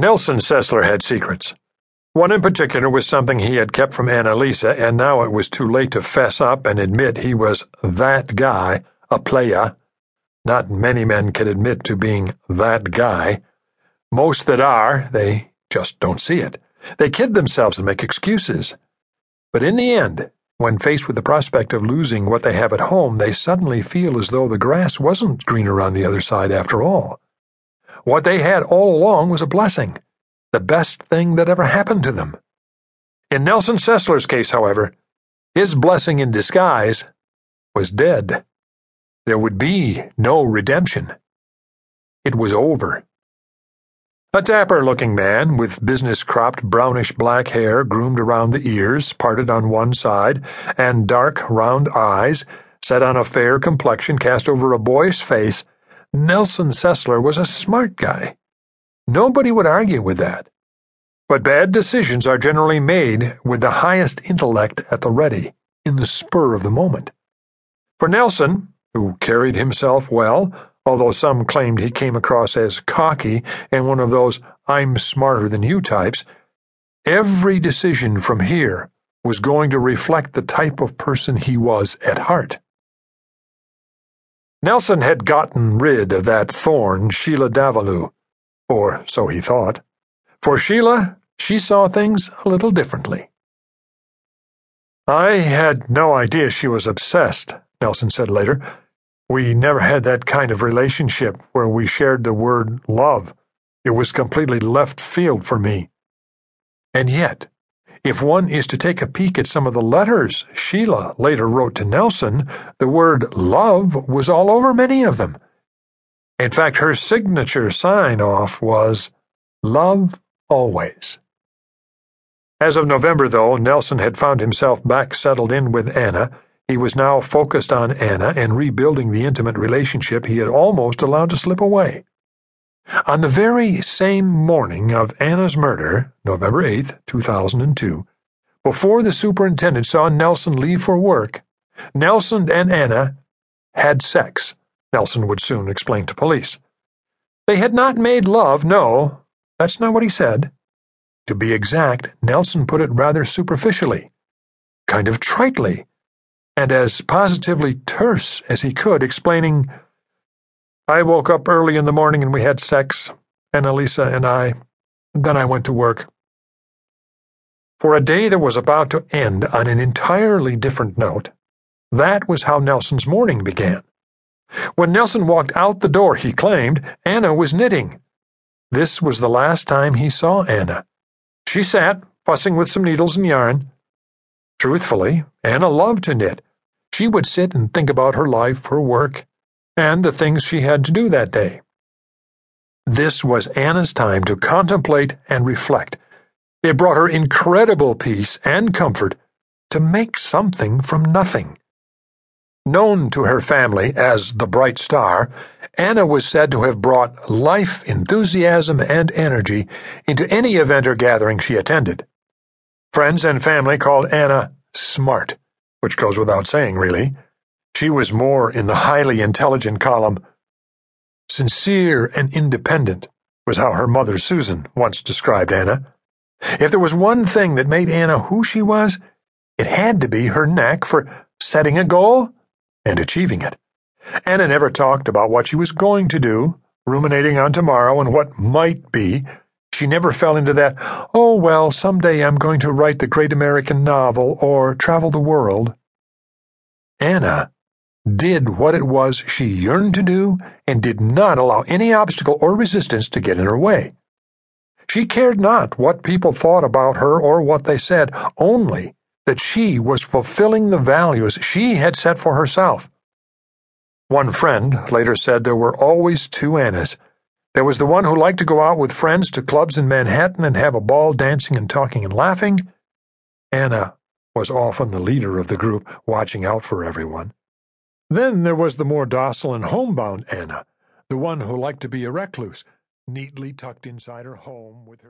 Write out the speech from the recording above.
Nelson Sessler had secrets. One in particular was something he had kept from Annalisa, and now it was too late to fess up and admit he was that guy, a playa. Not many men can admit to being that guy. Most that are, they just don't see it. They kid themselves and make excuses. But in the end, when faced with the prospect of losing what they have at home, they suddenly feel as though the grass wasn't greener on the other side after all. What they had all along was a blessing, the best thing that ever happened to them. In Nelson Sessler's case, however, his blessing in disguise was dead. There would be no redemption. It was over. A dapper looking man with business cropped brownish black hair groomed around the ears, parted on one side, and dark round eyes, set on a fair complexion cast over a boyish face Nelson Sessler was a smart guy. Nobody would argue with that. But bad decisions are generally made with the highest intellect at the ready, in the spur of the moment. For Nelson, who carried himself well, although some claimed he came across as cocky and one of those I'm smarter than you types, every decision from here was going to reflect the type of person he was at heart. Nelson had gotten rid of that thorn, Sheila Davalloo, or so he thought. For Sheila, she saw things a little differently. I had no idea she was obsessed, Nelson said later. We never had that kind of relationship where we shared the word love. It was completely left field for me. And yet, if one is to take a peek at some of the letters Sheila later wrote to Nelson, the word love was all over many of them. In fact, her signature sign off was love always. As of November, though, Nelson had found himself back settled in with Anna. He was now focused on Anna and rebuilding the intimate relationship he had almost allowed to slip away. On the very same morning of Anna's murder, November 8, 2002, before the superintendent saw Nelson leave for work, Nelson and Anna had sex, Nelson would soon explain to police. They had not made love, no, that's not what he said. To be exact, Nelson put it rather superficially, kind of tritely, and as positively terse as he could, explaining, I woke up early in the morning and we had sex, Annalisa and I. Then I went to work. For a day that was about to end on an entirely different note, that was how Nelson's morning began. When Nelson walked out the door, he claimed, Anna was knitting. This was the last time he saw Anna. She sat, fussing with some needles and yarn. Truthfully, Anna loved to knit. She would sit and think about her life, her work, and the things she had to do that day. This was Anna's time to contemplate and reflect. It brought her incredible peace and comfort to make something from nothing. Known to her family as the Bright Star, Anna was said to have brought life, enthusiasm, and energy into any event or gathering she attended. Friends and family called Anna smart, which goes without saying, really. She was more in the highly intelligent column. Sincere and independent was how her mother Susan once described Anna. If there was one thing that made Anna who she was, it had to be her knack for setting a goal and achieving it. Anna never talked about what she was going to do, ruminating on tomorrow and what might be. She never fell into that, oh, well, someday I'm going to write the great American novel or travel the world. Anna did what it was she yearned to do and did not allow any obstacle or resistance to get in her way. She cared not what people thought about her or what they said, only that she was fulfilling the values she had set for herself. One friend later said there were always two Annas. There was the one who liked to go out with friends to clubs in Manhattan and have a ball dancing and talking and laughing. Anna was often the leader of the group, watching out for everyone. Then there was the more docile and homebound Anna, the one who liked to be a recluse, neatly tucked inside her home with her